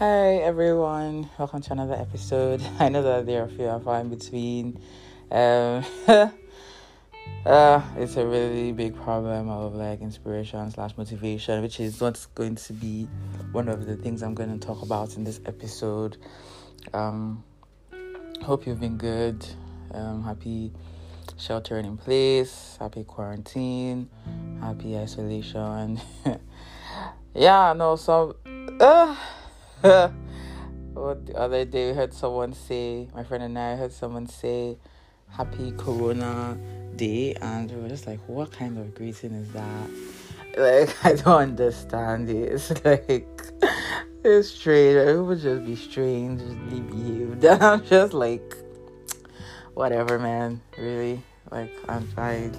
Hi everyone, welcome to another episode. I know that there are a few far in between. Um, uh, it's a really big problem of like inspiration slash motivation, which is what's going to be one of the things I'm going to talk about in this episode. Um, hope you've been good. Um, happy sheltering in place. Happy quarantine. Happy isolation. yeah, no, so. Uh, what the other day we heard someone say, my friend and I heard someone say, Happy Corona Day, and we were just like, What kind of greeting is that? Like, I don't understand it. It's like, it's strange. People just be strangely behaved. I'm just like, whatever, man. Really, like, I'm I,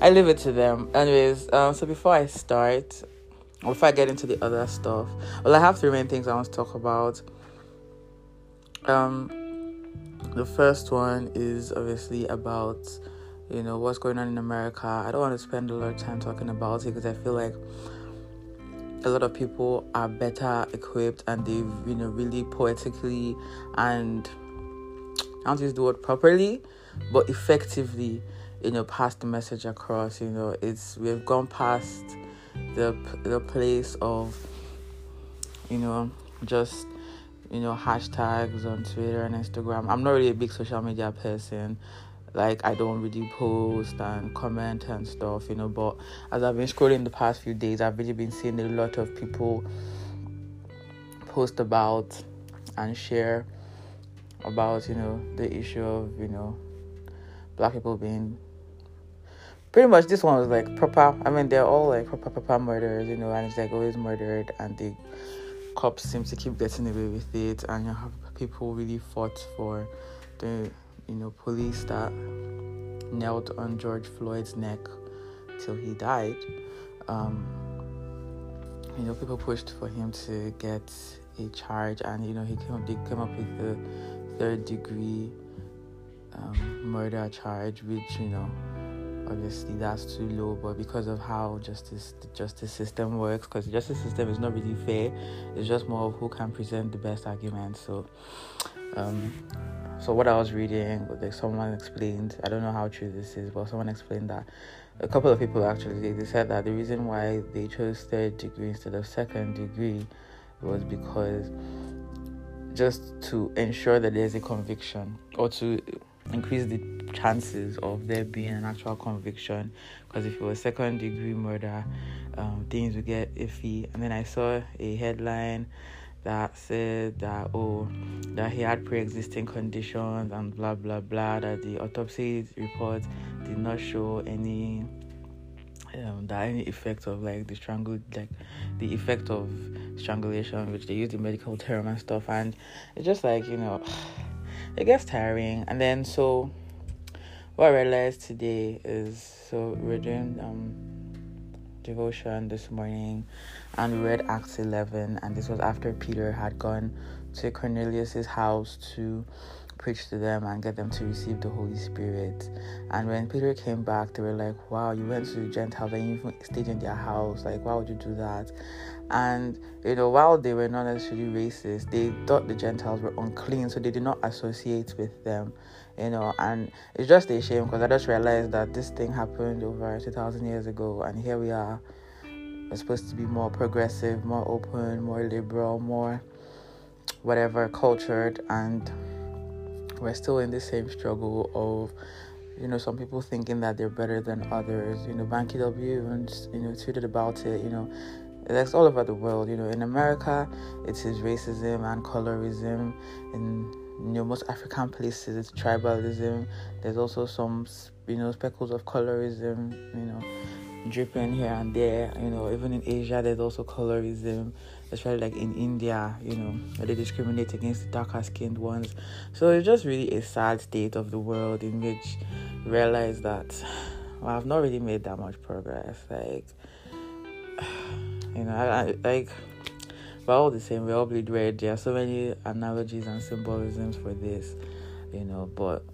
I leave it to them. Anyways, um, so before I start, before I get into the other stuff, well, I have three main things I want to talk about. Um, the first one is obviously about you know what's going on in America. I don't want to spend a lot of time talking about it because I feel like a lot of people are better equipped and they've you know really poetically and I don't use the word properly, but effectively, you know, pass the message across. You know, it's we've gone past the the place of you know just you know hashtags on Twitter and Instagram. I'm not really a big social media person. Like I don't really post and comment and stuff, you know. But as I've been scrolling the past few days, I've really been seeing a lot of people post about and share about you know the issue of you know black people being pretty much this one was like proper i mean they're all like proper proper murderers you know and it's like always murdered and the cops seem to keep getting away with it and you have people really fought for the you know police that knelt on george floyd's neck till he died. Um you know people pushed for him to get a charge and you know he came they came up with the third degree um, murder charge which you know obviously that's too low but because of how justice the justice system works because the justice system is not really fair. It's just more of who can present the best argument. So um so what i was reading like someone explained i don't know how true this is but someone explained that a couple of people actually they said that the reason why they chose third degree instead of second degree was because just to ensure that there's a conviction or to increase the chances of there being an actual conviction. Because if it was second degree murder um, things would get iffy. And then i saw a headline that said that oh that he had pre-existing conditions and blah blah blah that the autopsy report did not show any um, that any effect of like the strangle like the effect of strangulation which they use the medical term and stuff. And it's just like you know it gets tiring. And then so what I realized today is so we're doing um devotion this morning and we read Acts eleven and this was after Peter had gone to Cornelius's house to preach to them and get them to receive the Holy Spirit. And when Peter came back, they were like, Wow, you went to the Gentiles and you even stayed in their house. Like, why would you do that? And, you know, while they were not necessarily racist, they thought the Gentiles were unclean, so they did not associate with them, you know. And it's just a shame because I just realized that this thing happened over 2,000 years ago, and here we are. We're supposed to be more progressive, more open, more liberal, more whatever, cultured, and we're still in the same struggle of you know some people thinking that they're better than others you know banky w even you know tweeted about it you know that's all over the world you know in america it is racism and colorism in you know most african places it's tribalism there's also some you know speckles of colorism you know dripping here and there you know even in asia there's also colorism especially like in India, you know, they discriminate against the darker skinned ones. So it's just really a sad state of the world in which you realize that well, I've not really made that much progress. Like, you know, I, I, like we're all the same. We all bleed red. There are so many analogies and symbolisms for this, you know, but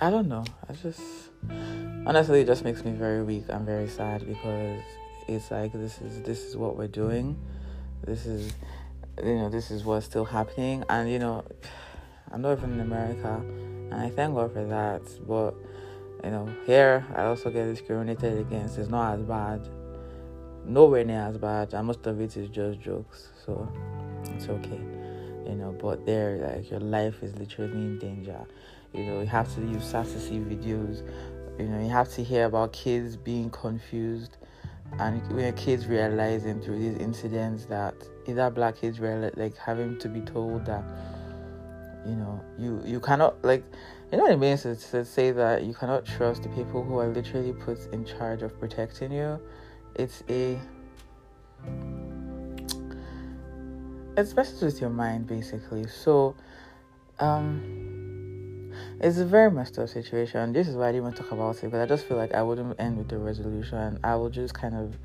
I don't know. I just honestly, it just makes me very weak and very sad because it's like this is this is what we're doing this is you know this is what's still happening and you know i'm not even in america and i thank god for that but you know here i also get discriminated against it's not as bad nowhere near as bad. And most of it is just jokes so it's okay you know. But there like your life is literally in danger. You know you have to use sad to see videos. You know you have to hear about kids being confused. And when kids realizing through these incidents that either black kids realize, like having to be told that you know you you cannot like you know what it means to, to say that you cannot trust the people who are literally put in charge of protecting you it's a it's messes with your mind basically. So um it's a very messed up situation. This is why i didn't want to talk about it because i just feel like i wouldn't end with the resolution. I will just kind of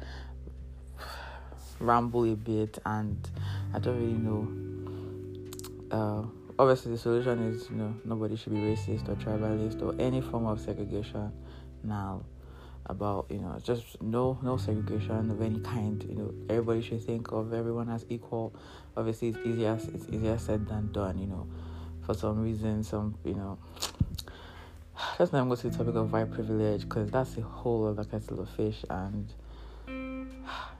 ramble a bit and i don't really know. Uh obviously the solution is you know nobody should be racist or tribalist or any form of segregation. Now about you know just no no segregation of any kind you know. Everybody should think of everyone as equal. Obviously it's easier it's easier said than done you know. For some reason some you know let's not go to the topic of white privilege because that's a whole other kettle of fish and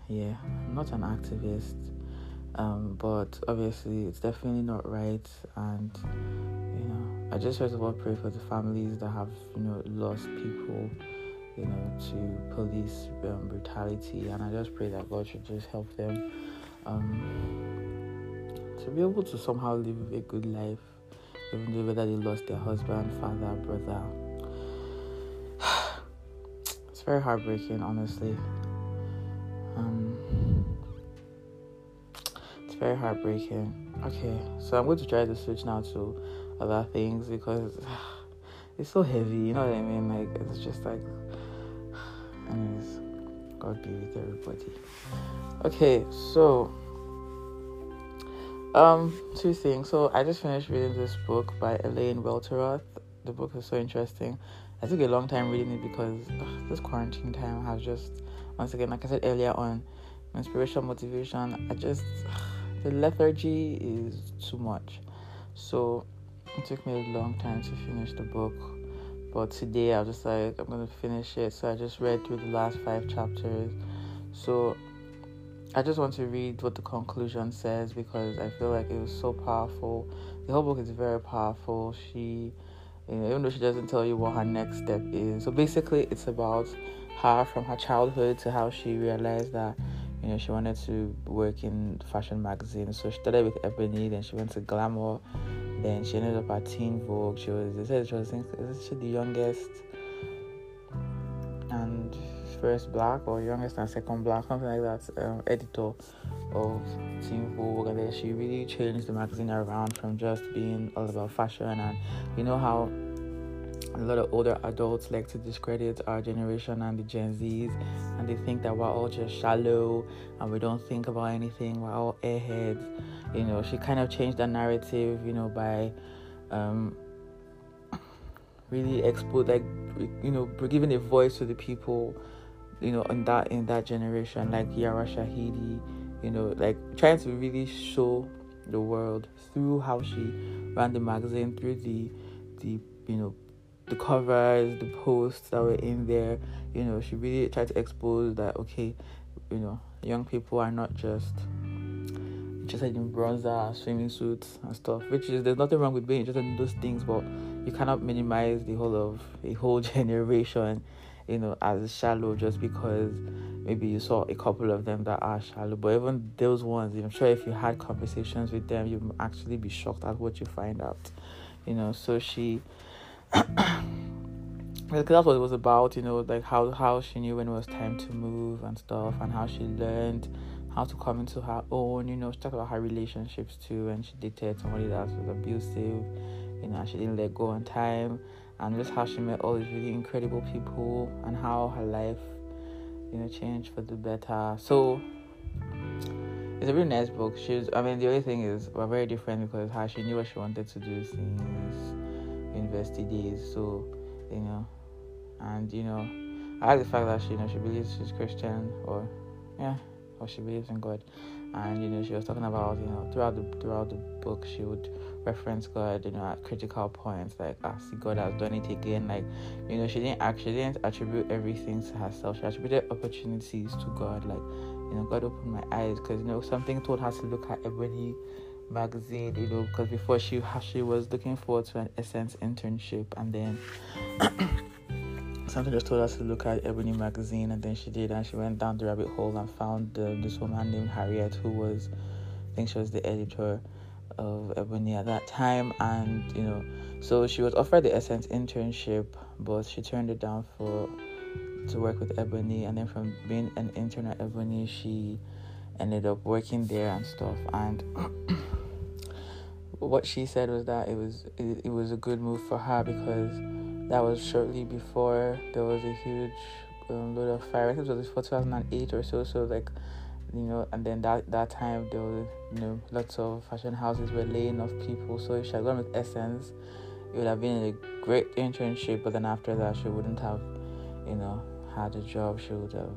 yeah i'm not an activist um, but obviously it's definitely not right and you know i just first of all pray for the families that have you know lost people you know, to police um, brutality. And I just pray that God should just help them um, to be able to somehow live a good life, even though whether they lost their husband, father, brother. it's very heartbreaking, honestly. Um, it's very heartbreaking. Okay, so I'm going to try to switch now to other things because it's so heavy. You know what I mean? Like it's just like Anyways, God be with everybody. Okay, so um, two things. So I just finished reading this book by Elaine Welteroth. The book is so interesting. I took a long time reading it because ugh, this quarantine time has just, once again, like I said earlier on, inspiration, motivation. I just ugh, the lethargy is too much. So it took me a long time to finish the book but today I was just like, I'm gonna finish it. So I just read through the last five chapters. So I just want to read what the conclusion says because I feel like it was so powerful. The whole book is very powerful. She, you know, even though she doesn't tell you what her next step is. So basically, it's about her from her childhood to how she realized that you know she wanted to work in fashion magazines. So she started with Ebony, then she went to Glamour, then she ended up at Teen Vogue. She was, they said she was, is the youngest and first black or youngest and second black, something like that, um, editor of Teen Vogue. And then she really changed the magazine around from just being all about fashion. And you know how a lot of older adults like to discredit our generation and the Gen Zs, and they think that we're all just shallow and we don't think about anything, we're all airheads. You know she kind of changed the narrative you know by um, really expose like you know giving a voice to the people you know in that in that generation like Yara Shahidi you know like trying to really show the world through how she ran the magazine through the the you know the covers the posts that were in there you know she really tried to expose that okay you know young people are not just interested in bronzer, swimming suits, and stuff. Which is there's nothing wrong with being interested in those things, but you cannot minimize the whole of a whole generation, you know, as shallow just because maybe you saw a couple of them that are shallow. But even those ones, I'm sure if you had conversations with them, you'd actually be shocked at what you find out, you know. So she. Because that's what it was about, you know, like how how she knew when it was time to move and stuff, and how she learned how to come into her own. You know, she talked about her relationships too, and she dated somebody that was abusive. You know, she didn't let go on time, and just how she met all these really incredible people, and how her life, you know, changed for the better. So it's a really nice book. She's, I mean, the only thing is we're very different because how she knew what she wanted to do since university days. So, you know, and you know, I like the fact that she, you know, she believes she's Christian or, yeah, or she believes in God. And you know, she was talking about you know throughout the throughout the book, she would reference God, you know, at critical points, like I see God has done it again. Like, you know, she didn't actually didn't attribute everything to herself. She attributed opportunities to God. Like, you know, God opened my eyes because you know something told her to look at Ebony magazine, you know, because before she she was looking forward to an Essence internship, and then something just told us to look at Ebony magazine, and then she did, and she went down the rabbit hole and found uh, this woman named Harriette, who was, I think she was the editor of Ebony at that time, and you know, so she was offered the Essence internship, but she turned it down for to work with Ebony, and then from being an intern at Ebony, she ended up working there and stuff, and. what she said was that it was it, it was a good move for her because that was shortly before there was a huge um, load of fire. I think it was before 2008 or so. So like, you know, and then that that time there was you know lots of fashion houses were laying off people. So if she had gone with Essence, it would have been a great internship. But then after that, she wouldn't have, you know, had a job. She would have,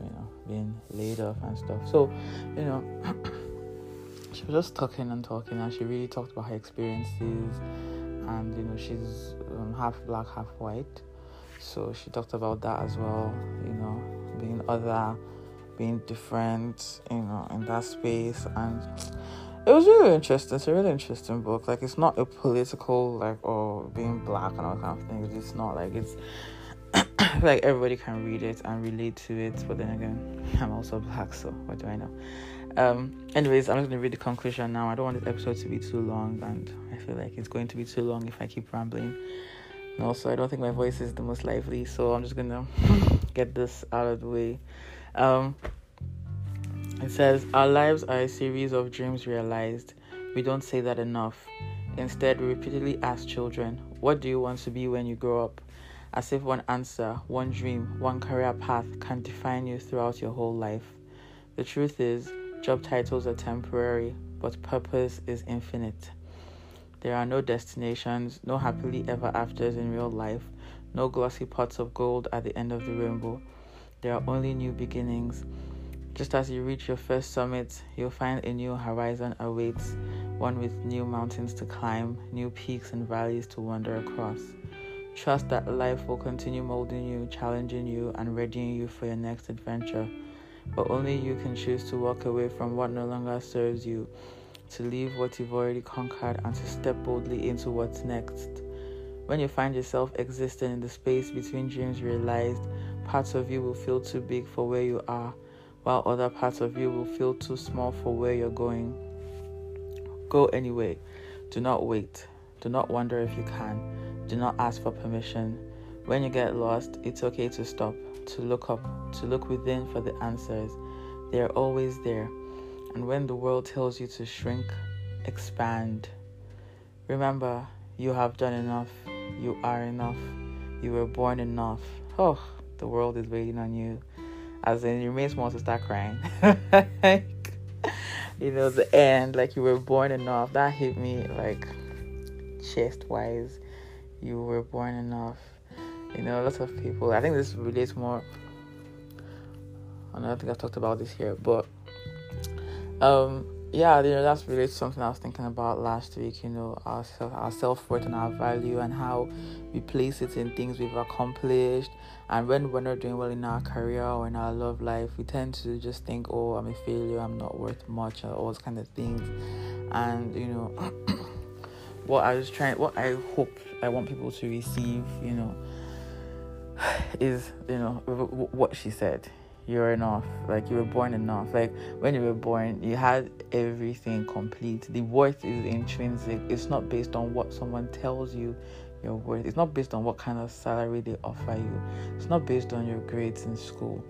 you know, been laid off and stuff. So, you know. she was just talking and talking, and she really talked about her experiences and you know she's um, half black, half white. So she talked about that as well. You know, being other, being different. You know, in that space, and it was really interesting. It's a really interesting book. Like it's not a political like or being black and all kind of things. It's not like it's like everybody can read it and relate to it. But then again, I'm also black, so what do I know? Um, anyways, I'm just gonna read the conclusion now. I don't want this episode to be too long, and I feel like it's going to be too long if I keep rambling. And also, I don't think my voice is the most lively, so I'm just gonna get this out of the way. Um, it says, Our lives are a series of dreams realized. We don't say that enough. Instead, we repeatedly ask children, What do you want to be when you grow up? As if one answer, one dream, one career path can define you throughout your whole life. The truth is, Job titles are temporary, but purpose is infinite. There are no destinations, no happily ever afters in real life, no glossy pots of gold at the end of the rainbow. There are only new beginnings. Just as you reach your first summit, you'll find a new horizon awaits, one with new mountains to climb, new peaks and valleys to wander across. Trust that life will continue molding you, challenging you, and readying you for your next adventure but only you can choose to walk away from what no longer serves you, to leave what you've already conquered, and to step boldly into what's next. When you find yourself existing in the space between dreams realized, parts of you will feel too big for where you are, while other parts of you will feel too small for where you're going. Go anyway. Do not wait. Do not wonder if you can. Do not ask for permission. When you get lost, it's okay to stop to look up, to look within for the answers. They are always there. And when the world tells you to shrink, expand. Remember, you have done enough. You are enough. You were born enough. Oh, the world is waiting on you. As in, you may want to start crying. you know, the end, like you were born enough. That hit me like chest wise. You were born enough you know, lots of people. I think this relates more. I don't think I've talked about this here, but um, yeah, you know, that's related to something I was thinking about last week. You know, our self, our self worth and our value, and how we place it in things we've accomplished. And when we're not doing well in our career or in our love life, we tend to just think, "Oh, I'm a failure. I'm not worth much," or all those kind of things. And you know, what I was trying, what I hope I want people to receive, you know is you know what she said. You're enough. Like you were born enough. Like when you were born you had everything complete. The worth is intrinsic. It's not based on what someone tells you your worth. It's not based on what kind of salary they offer you. It's not based on your grades in school.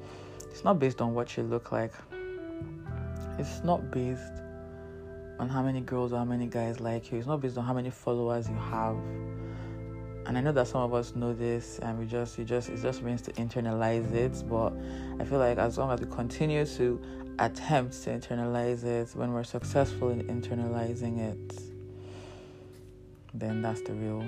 It's not based on what you look like. It's not based on how many girls or how many guys like you. It's not based on how many followers you have and I know that some of us know this, and we just, we just, it just means to internalize it. But I feel like as long as we continue to attempt to internalize it, when we're successful in internalizing it, then that's the real,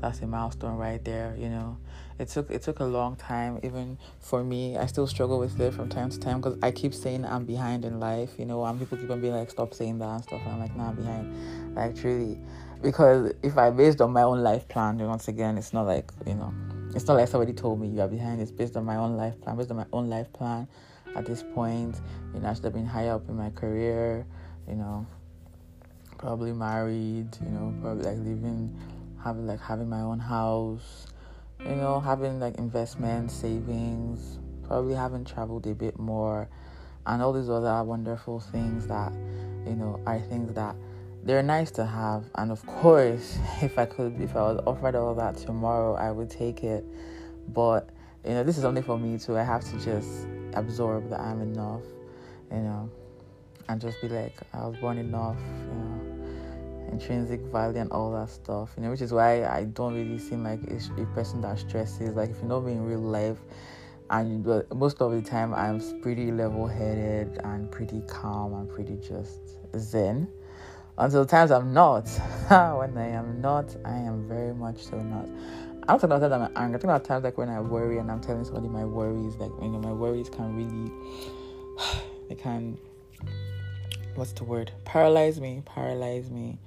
that's a milestone right there. You know, it took it took a long time even for me. I still struggle with it from time to time because I keep saying I'm behind in life. You know, and people keep on being like, stop saying that and stuff. And I'm like, nah, I'm behind. Like truly, because if I based on my own life plan, once again, it's not like you know, it's not like somebody told me you are behind. It's based on my own life plan. Based on my own life plan. At this point, you know, I should have been higher up in my career. You know, probably married. You know, probably like living, having like having my own house. You know, having like investment savings. Probably having traveled a bit more, and all these other wonderful things that you know are things that they're nice to have and of course if i could if i was offered all that tomorrow i would take it. But you know this is only for me too. I have to just absorb that i'm enough you know and just be like i was born enough you know intrinsic value and all that stuff you know which is why i don't really seem like a, person that stresses. Like if you know me in real life and most of the time i'm pretty level-headed and pretty calm and pretty just zen until times I'm not. when I am not, I am very much so not. I'm talking about times I'm angry. I'm talking about times like when I worry and I'm telling somebody my worries. Like you know, my worries can really, they can. What's the word? Paralyze me. Paralyze me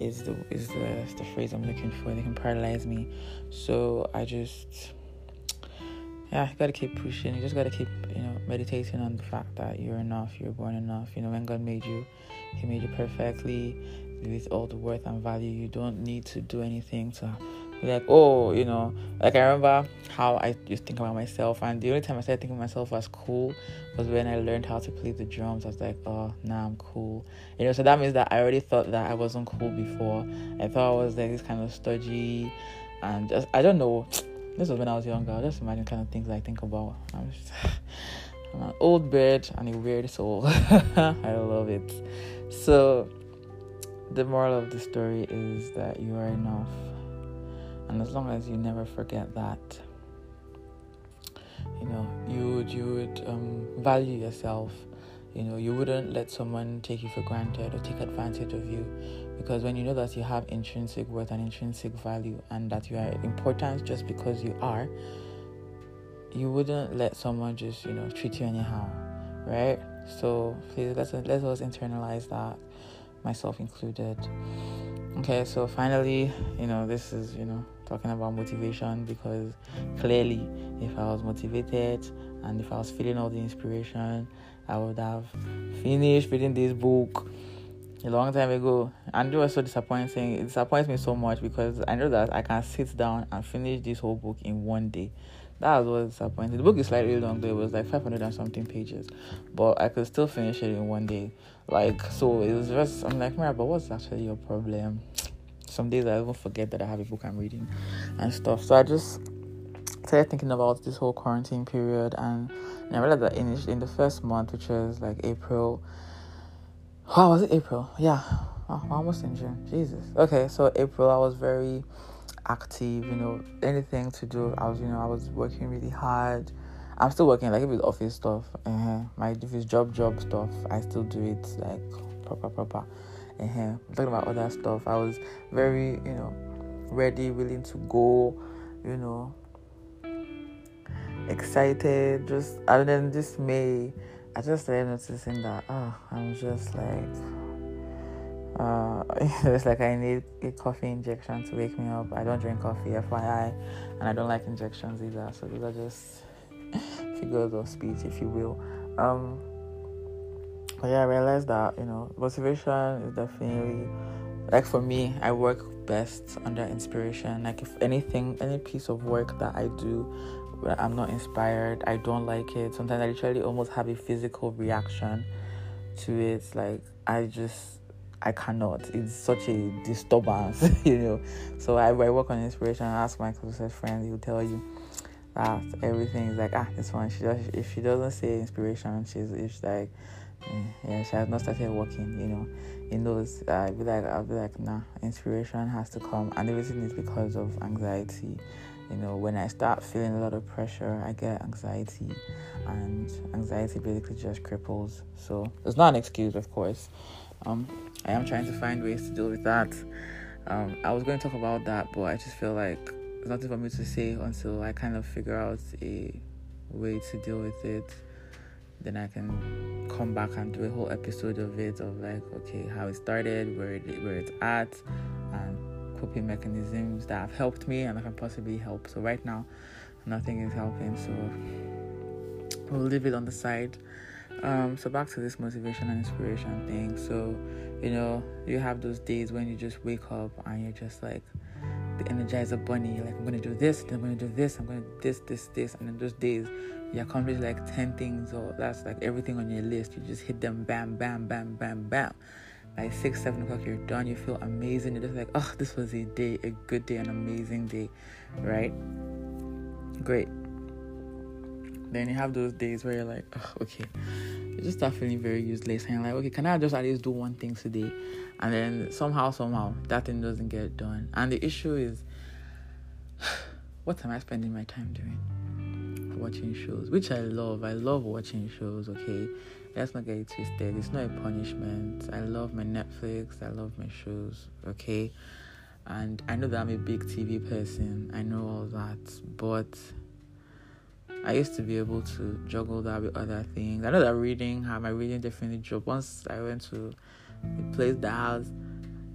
is the is the, is the phrase I'm looking for. They can paralyze me. So I just yeah, you gotta keep pushing. You just gotta keep, you know, meditating on the fact that you're enough, you're born enough. You know, when God made you, He made you perfectly with all the worth and value. You don't need to do anything to be like, oh, you know, like I remember how I used to think about myself, and the only time I started thinking myself as cool was when I learned how to play the drums. I was like, oh, now I'm cool, you know. So that means that I already thought that I wasn't cool before. I thought I was like this kind of stodgy, and just I don't know this was when I was younger. I just imagine kind of things I think about. I'm, an old bird and a weird soul. I love it. So, the moral of the story is that you are enough. And as long as you never forget that, you know, you would, you would um, value yourself. You know, you wouldn't let someone take you for granted or take advantage of you because when you know that you have intrinsic worth and intrinsic value and that you are important just because you are, you wouldn't let someone just, you know, treat you anyhow, right? So please let's let us internalize that, myself included. Okay, so finally, you know, this is, you know, talking about motivation because clearly if I was motivated and if I was feeling all the inspiration, I would have finished reading this book a long time ago. And it was so disappointing. It disappoints me so much because I know that I can sit down and finish this whole book in one day. That was what disappointing. The book is slightly longer, it was like 500 and something pages, but I could still finish it in one day. Like, so it was just, I'm like, Mira, but what's actually your problem? Some days I even forget that I have a book I'm reading and stuff. So I just started thinking about this whole quarantine period and, and I realized that in, in the first month, which was like April, Oh, was it April? Yeah. Oh, almost in June. Jesus. Okay, so April, I was very active. You know, anything to do. I was, you know, I was working really hard. I'm still working. Like if it's office stuff, uh-huh. my if it's job job stuff, I still do it like proper proper. Uh-huh. talking about other stuff. I was very, you know, ready, willing to go. You know, excited. Just and then this May I just started noticing that oh, I'm just like uh, it's like I need a coffee injection to wake me up. I don't drink coffee, FYI, and I don't like injections either. So these are just figures of speech, if you will. Um, but yeah, I realized that you know motivation is definitely like for me. I work best under inspiration. Like if anything, any piece of work that I do I'm not inspired. I don't like it. Sometimes I literally almost have a physical reaction to it. Like I just I cannot. It's such a disturbance, you know. So I, I work on inspiration. I ask my closest friend. He'll tell you that everything is like ah this one. She does if she doesn't say inspiration, she's it's like mm, yeah she has not started working. You know, knows. Uh, I'll be like I'll be like nah. Inspiration has to come, and everything is because of anxiety you know when i start feeling a lot of pressure i get anxiety and anxiety basically just cripples so it's not an excuse of course um, i am trying to find ways to deal with that Um, I was going to talk about that, but I just feel like there's nothing for me to say until I kind of figure out a way to deal with it. Then I can come back and do a whole episode of it of like, okay, how it started, where it, where it's at, and coping mechanisms that have helped me and that can possibly help. So right now, nothing is helping, so we'll leave it on the side. Um, so back to this motivation and inspiration thing. So, you know, you have those days when you just wake up and you're just like the energizer bunny. You're like, I'm gonna do this, I'm gonna do this, I'm gonna do this, this, this, and then those days you accomplish like ten things or that's like everything on your list. You just hit them bam, bam, bam, bam, bam. By six, seven o'clock, you're done. You feel amazing. You're just like, oh, this was a day, a good day, an amazing day, right? Great. Then you have those days where you're like, oh, okay, you just start feeling very useless and you're like, okay, can I just at least do one thing today? And then somehow, somehow, that thing doesn't get done. And the issue is, what am I spending my time doing? Watching shows, which I love. I love watching shows, okay? Let's not get it twisted. It's not a punishment. I love my Netflix. I love my shows, okay? And I know that I'm a big TV person. I know all that. But I used to be able to juggle that with other things. I know that reading, how my reading definitely dropped. Once I went to a place that has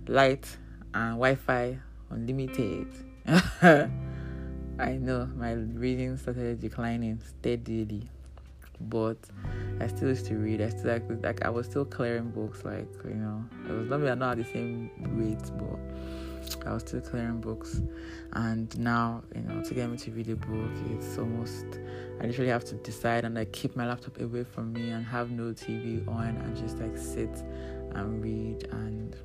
light and Wi-Fi unlimited, I know my reading started declining steadily. But I still used to read. I still like, like I was still clearing books. Like you know, it was not not at the same rate, but I was still clearing books, and now you know to get me to read a book, it's almost I literally have to decide and like keep my laptop away from me and have no TV on and just like sit and read and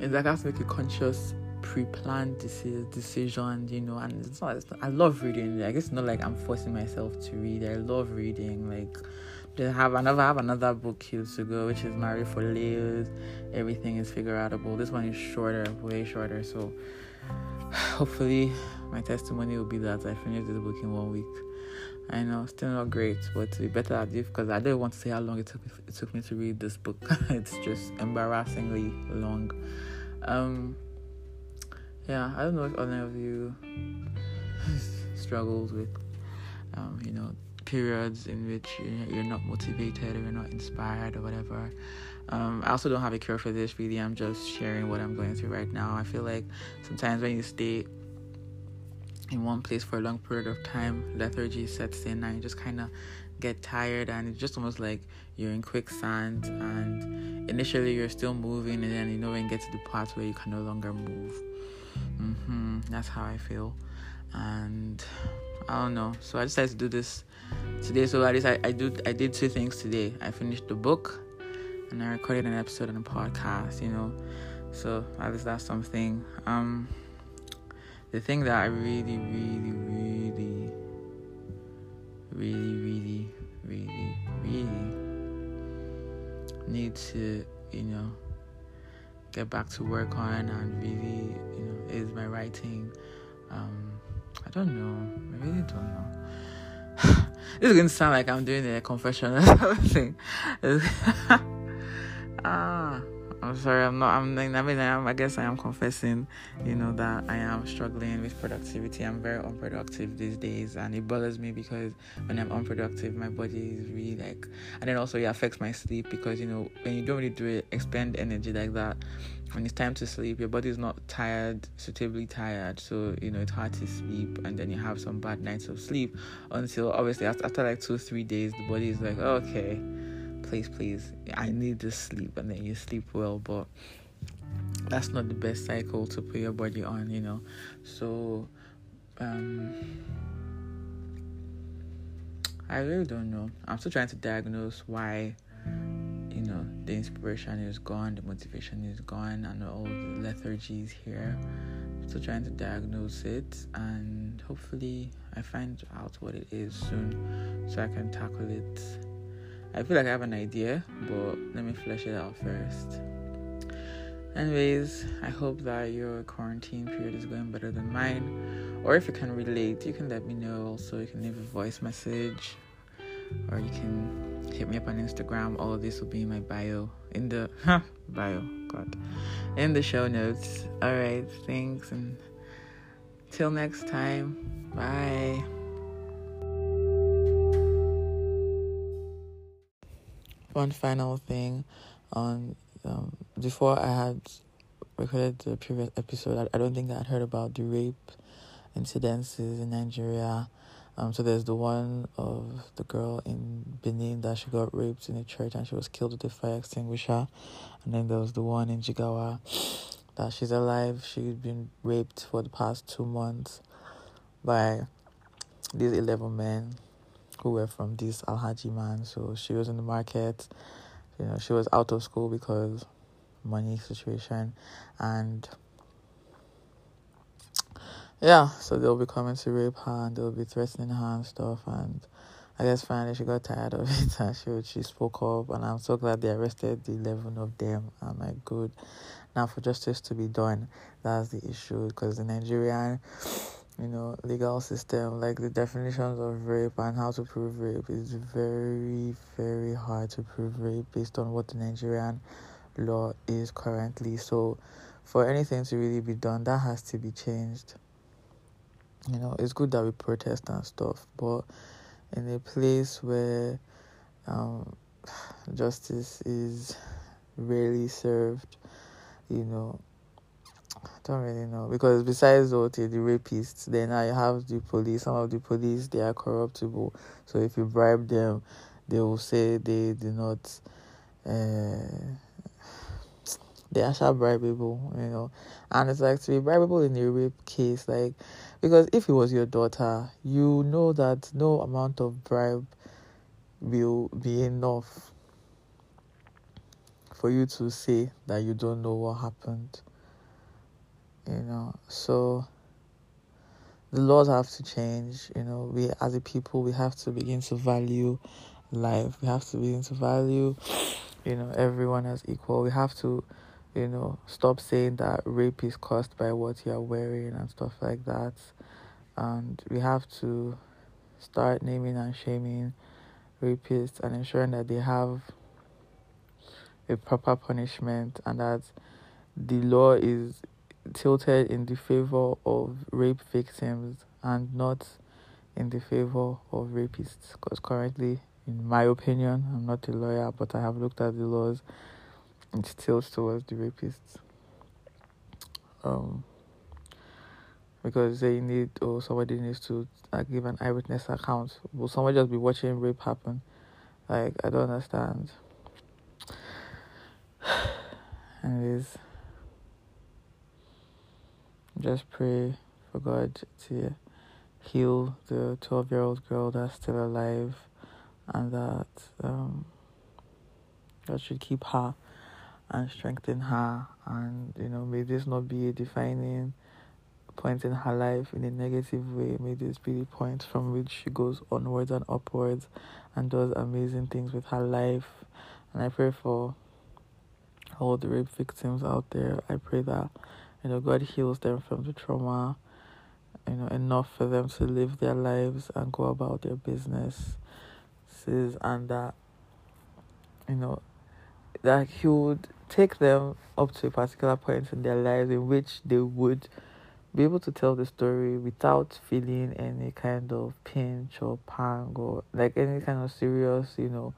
it's like I have to make a conscious pre-planned decision, you know, and it's not, it's not, I love reading. I guess it's not like I'm forcing myself to read. I love reading. Like have another have another book here to go, which is Marie Forleo's Everything is Figureoutable. This one is shorter, way shorter. So hopefully my testimony will be that I finished this book in one week. I know, still not great, but to be better at it because I don't want to say how long it took me, it took me to read this book. it's just embarrassingly long. Um, yeah, I don't know if any of you struggled with, um, you know, periods in which you're not motivated or you're not inspired or whatever. Um, I also don't have a cure for this, really. I'm just sharing what I'm going through right now. I feel like sometimes when you stay in one place for a long period of time, lethargy sets in and you just kind of get tired and it's just almost like you're in quicksand and initially you're still moving and then you know when you get to the part where you can no longer move. Mm-hmm. That's how I feel. And I don't know. So I decided to do this today. So at least I, I do I did two things today. I finished the book and I recorded an episode on a podcast, you know. So at least that's something. Um the thing that I really, really, really, really, really, really, really need to, you know, get back to work on and really, you know, is my writing. Um, I don't know. I really don't know. This is gonna sound like I'm doing a confession or something. ah. I'm sorry, I'm not. I'm. I mean, I, am, I guess I am confessing, you know, that I am struggling with productivity. I'm very unproductive these days, and it bothers me because when I'm unproductive, my body is really like, and then also it affects my sleep because you know when you don't really do it, expend energy like that, when it's time to sleep, your body is not tired, suitably tired, so you know it's hard to sleep, and then you have some bad nights of sleep until obviously after, like two three days, the body is like, oh, okay please, please, I need to sleep, and then you sleep well, but that's not the best cycle to put your body on, you know. So, um, I really don't know. I'm still trying to diagnose why, you know, the inspiration is gone, the motivation is gone, and all the lethargy is here. I'm still trying to diagnose it, and hopefully, I find out what it is soon so I can tackle it I feel like I have an idea, but let me flesh it out first. Anyways, I hope that your quarantine period is going better than mine. Or if you can relate, you can let me know also. You can leave a voice message or you can hit me up on Instagram. All of this will be in my bio. In the huh, bio, God. In the show notes. Alright, thanks and till next time. Bye. One final thing on um, before I had recorded the previous episode, I, I don't think I had heard about the rape incidences in Nigeria. Um, so there's the one of the girl in Benin that she got raped in a church and she was killed with a fire extinguisher. And then there was the one in Jigawa that she's alive. She's been raped for the past two months by these 11 men who were from this Alhaji man. So she was in the market. You know, she was out of school because money situation and yeah, so they'll be coming to rape her and they'll be threatening her and stuff. And I guess finally she got tired of it and she she spoke up. And I'm so glad they arrested the eleven of them. I'm like, good. Now for justice to be done, that's the issue because the Nigerian, you know, legal system, like the definitions of rape and how to prove rape is very very hard to prove rape based on what the Nigerian law is currently. So for anything to really be done, that has to be changed you know it's good that we protest and stuff but in a place where um, justice is rarely served you know I don't really know. Because besides what the rapists then I have the police some of the police they are corruptible. So if you bribe them they will say they do not uh, they are sharp bribable you know. And it's like to be bribable in a rape case like because if it was your daughter, you know that no amount of bribe will be enough for you to say that you don't know what happened. You know, so the laws have to change. You know, we as a people we have to begin to value life. We have to begin to value, you know, everyone as equal. We have to you know, stop saying that rape is caused by what you're wearing and stuff like that. And we have to start naming and shaming rapists and ensuring that they have a proper punishment and that the law is tilted in the favor of rape victims and not in the favor of rapists. Because currently, in my opinion, I'm not a lawyer, but I have looked at the laws it tilts towards the rapists. Um, because they need or somebody needs to uh, give an eyewitness account. Will someone just be watching rape happen? Like I don't understand. Anyways, just pray for God to heal the twelve-year-old girl that's still alive, and that um, God should keep her and strengthen her and you know may this not be a defining point in her life in a negative way. May this be the point from which she goes onwards and upwards and does amazing things with her life. And i pray for all the rape victims out there. I pray that you know god heals them from the trauma you know enough for them to live their lives and go about their business and that you know that he would take them up to a particular point in their lives in which they would be able to tell the story without feeling any kind of pinch or pang or like any kind of serious, you know,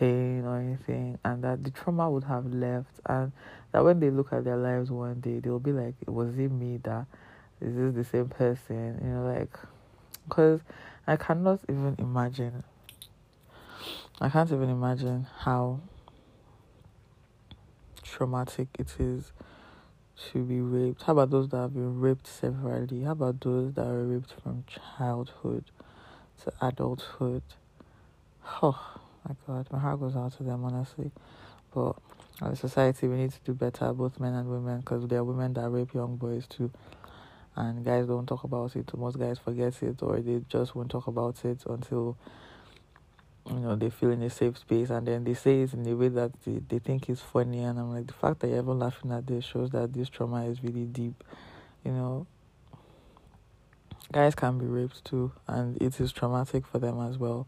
pain or anything, and that the trauma would have left, and that when they look at their lives one day, they'll be like, Was it me that is this the same person? You know, like, because I cannot even imagine, I can't even imagine how traumatic it is to be raped. How about those that have been raped severally? How about those that are raped from childhood to adulthood? Oh my god, my heart goes out to them honestly. But as a society, we need to do better, both men and women, because there are women that rape young boys too. And guys don't talk about it. Most guys forget it, or they just won't talk about it until you know they feel in a safe space and then they say it in a way that they, they think is funny and i'm like the fact that you're even laughing at this shows that this trauma is really deep you know guys can be raped too and it is traumatic for them as well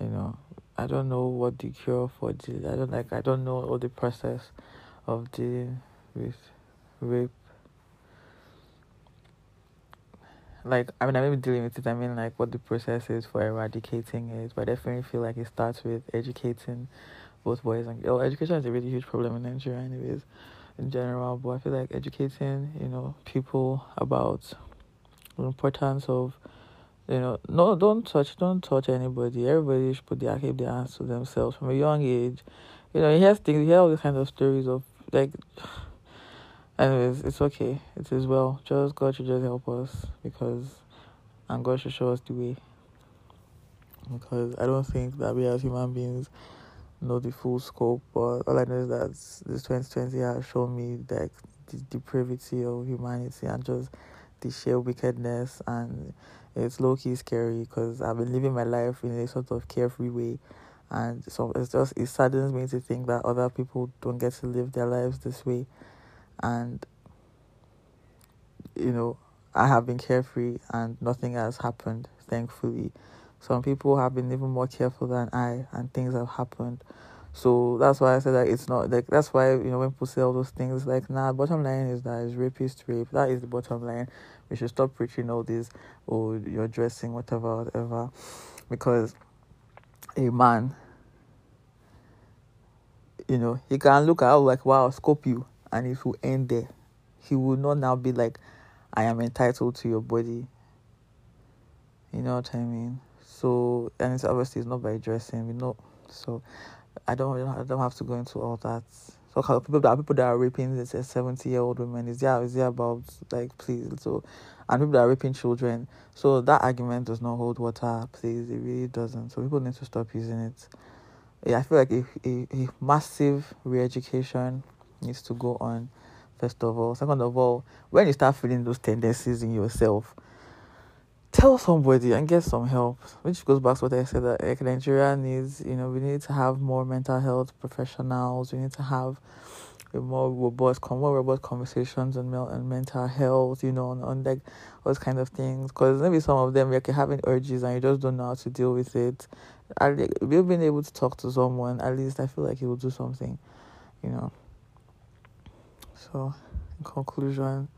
you know I don't know what the cure for the I don't like I don't know all the process of dealing with rape. Like I mean I may be dealing with it, I mean like what the process is for eradicating it, but I definitely feel like it starts with educating both boys and girls. Education is a really huge problem in Nigeria anyways in general, but I feel like educating, you know, people about the importance of you know, no, don't touch, don't touch anybody. Everybody should put their keep their hands to themselves from a young age. You know, he has things, he has all these kinds of stories of like. Anyways, it's okay. It is well. Just God should just help us because, and God should show us the way. Because I don't think that we as human beings know the full scope, but all I know is that this 2020 has shown me like the depravity of humanity and just the sheer wickedness and it's low key scary because I've been living my life in a sort of carefree way, and so it's just it saddens me to think that other people don't get to live their lives this way, and you know I have been carefree and nothing has happened, thankfully. Some people have been even more careful than I, and things have happened. So that's why I said that it's not like that's why you know when people say all those things like nah bottom line is that it's rapist rape that is the bottom line we should stop preaching all this or oh, you're dressing whatever whatever. Because a man you know he can look at like wow scope you and it will end there. He will not now be like i am entitled to your body. You know what i mean? So and it's obviously it's not by dressing you know. So i don't i don't have to go into all that so people that people that are raping this seventy year old women is yeah is yeah about like please so and people that are raping children. So that argument does not hold water, please. It really doesn't. So people need to stop using it. Yeah, I feel like a, a, a massive re-education needs to go on. First of all, second of all, when you start feeling those tendencies in yourself, tell somebody and get some help. Which goes back to what I said that like, Nigeria needs, you know, we need to have more mental health professionals. We need to have more robust, more robust conversations on, mental health, you know, on, on like those kind of things. Because maybe some of them you're having urges and you just don't know how to deal with it. If you've been able to talk to someone, at least I feel like he will do something, you know. So, in conclusion,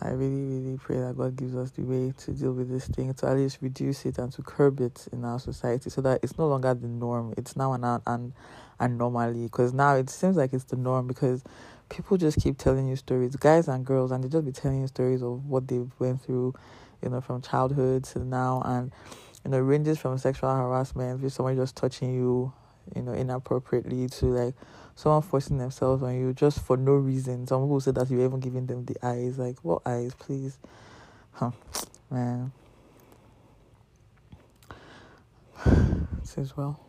I really, really pray that God gives us the way to deal with this thing, to at least reduce it and to curb it in our society so that it's no longer the norm. It's now an, an, an normally because now it seems like it's the norm because people just keep telling you stories, guys and girls, and they just be telling you stories of what they've went through, you know, from childhood to now, and you know, ranges from sexual harassment, with someone just touching you, you know, inappropriately to like someone forcing themselves on you just for no reason. Some people say that you're even giving them the eyes. Like, what eyes, please? Huh, man. Says well.